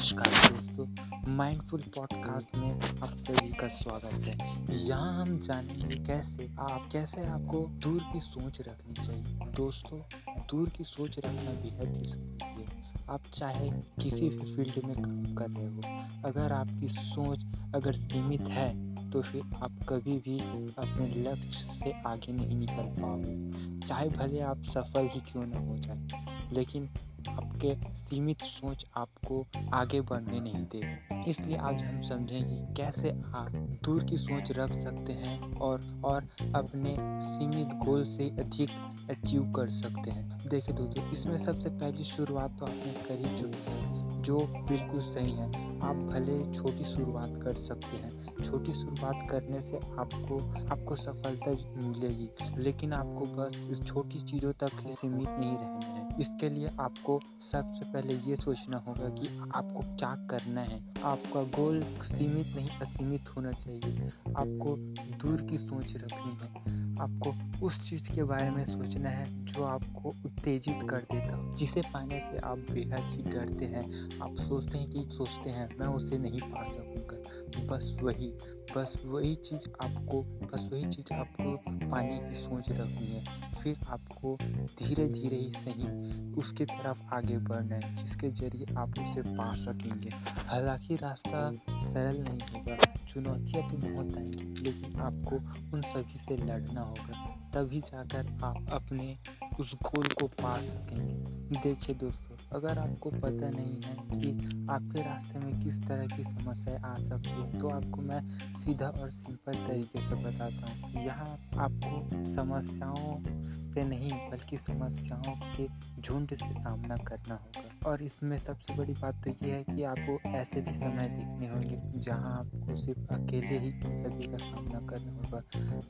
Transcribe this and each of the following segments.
Successful podcast में आप सभी का स्वागत है। यहाँ हम जानेंगे कैसे आप, कैसे आपको दूर की सोच रखनी चाहिए। दोस्तों, दूर की सोच रखना बेहद ही ज़रूरी है। आप चाहे किसी भी फ़ील्ड में काम कर रहे हो, अगर आपकी सोच अगर सीमित है तो फिर आप कभी भी अपने लक्ष्य से आगे नहीं निकल पाओगे। चाहे भले आप सफल ही क्यों ना हो जाए, लेकिन आपके सीमित सोच आपको आगे बढ़ने नहीं दे इसलिए आज हम समझेंगे कैसे आप दूर की सोच रख सकते हैं और और अपने सीमित गोल से अधिक अचीव कर सकते हैं। देखिए दोस्तों, इसमें सबसे पहली शुरुआत तो आपने कर ही चुकी है। जो बिल्कुल सही है। आप भले छोटी शुरुआत कर सकते हैं। छोटी शुरुआत करने से आपको आपको सफलता मिलेगी, लेकिन आपको बस इस छोटी चीज़ों तक ही सीमित नहीं रहना है। इसके लिए आपको सबसे पहले ये सोचना होगा कि आपको क्या करना है। आपका गोल सीमित नहीं, असीमित होना चाहिए। आपको दूर की सोच रखनी है। आपको उस चीज़ के बारे में सोचना है जो आपको उत्तेजित कर देता हो, जिसे पाने से आप बेहद ही डरते हैं। आप सोचते हैं कि, सोचते हैं, मैं उसे नहीं पा सकूँगा। बस वही बस वही चीज़ आपको, बस वही चीज़ आपको पाने की सोच रखनी है। फिर आपको धीरे धीरे ही सही उसके तरफ़ आगे बढ़ना है, जिसके ज़रिए आप उसे पा सकेंगे। हालाँकि रास्ता सरल नहीं होगा, चुनौतियाँ तो बहुत आएँगी लेकिन आपको उन सभी से लड़ना होगा, तभी जाकर आप अपने उस गोल को पा सकेंगे। देखिए दोस्तों, अगर आपको पता नहीं है कि आपके रास्ते में किस तरह की समस्याएँ आ सकती है तो आपको मैं सीधा और सिंपल तरीके से बताता हूँ। यहाँ आपको समस्याओं से नहीं, बल्कि समस्याओं के झुंड से सामना करना होगा। और इसमें सबसे बड़ी बात तो ये है कि आपको ऐसे भी समय देखने होंगे, जहाँ आपको सिर्फ़ अकेले ही सभी का सामना करना होगा।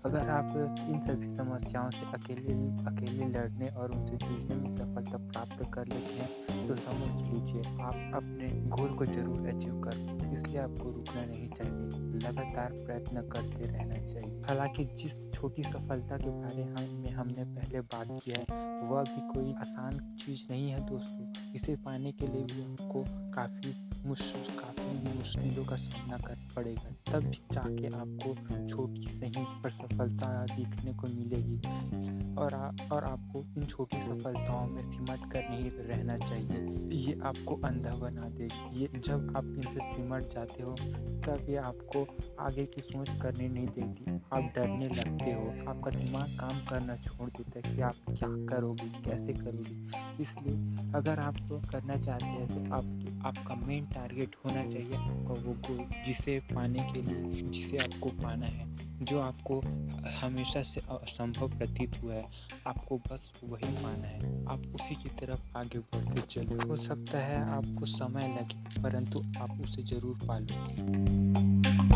अगर आप इन सभी समस्याओं से अकेले अकेले लड़ने और उनसे जूझने में सफलता प्राप्त तो समझ लीजिए, आप अपने गोल को ज़रूर अचीव कर। इसलिए आपको रुकना नहीं चाहिए, लगातार प्रयत्न करते रहना चाहिए। हालाँकि जिस छोटी सफलता के बारे में हमने पहले बात किया है, वह भी कोई आसान चीज़ नहीं है दोस्तों। इसे पाने के लिए भी आपको काफ़ी मुश्किल, काफ़ी मुश्किलों का सामना करना पड़ेगा। तब जाके आपको छोटी सही पर सफलता दिखने को मिलेगी। और आ, और आपको इन छोटी सफलताओं में सिमट कर नहीं रहना चाहिए। ये आपको अंधा बना देगी। ये जब आप इनसे सिमट जाते हो तब ये आपको आगे की सोच करने नहीं देती। आप डरने लगते हो। आपका दिमाग काम करना छोड़ देता है कि आप क्या करोगे कैसे करोगे। इसलिए अगर आप तो करना चाहते हैं तो आप आपका मेन टारगेट होना चाहिए आपका वो गोल जिसे पाने के लिए जिसे आपको पाना है जो आपको हमेशा से असंभव प्रतीत हुआ है। आपको बस वही पाना है। आप उसी की तरफ़ आगे बढ़ते चले। हो सकता है आपको समय लगे, परंतु आप उसे ज़रूर पालोगे।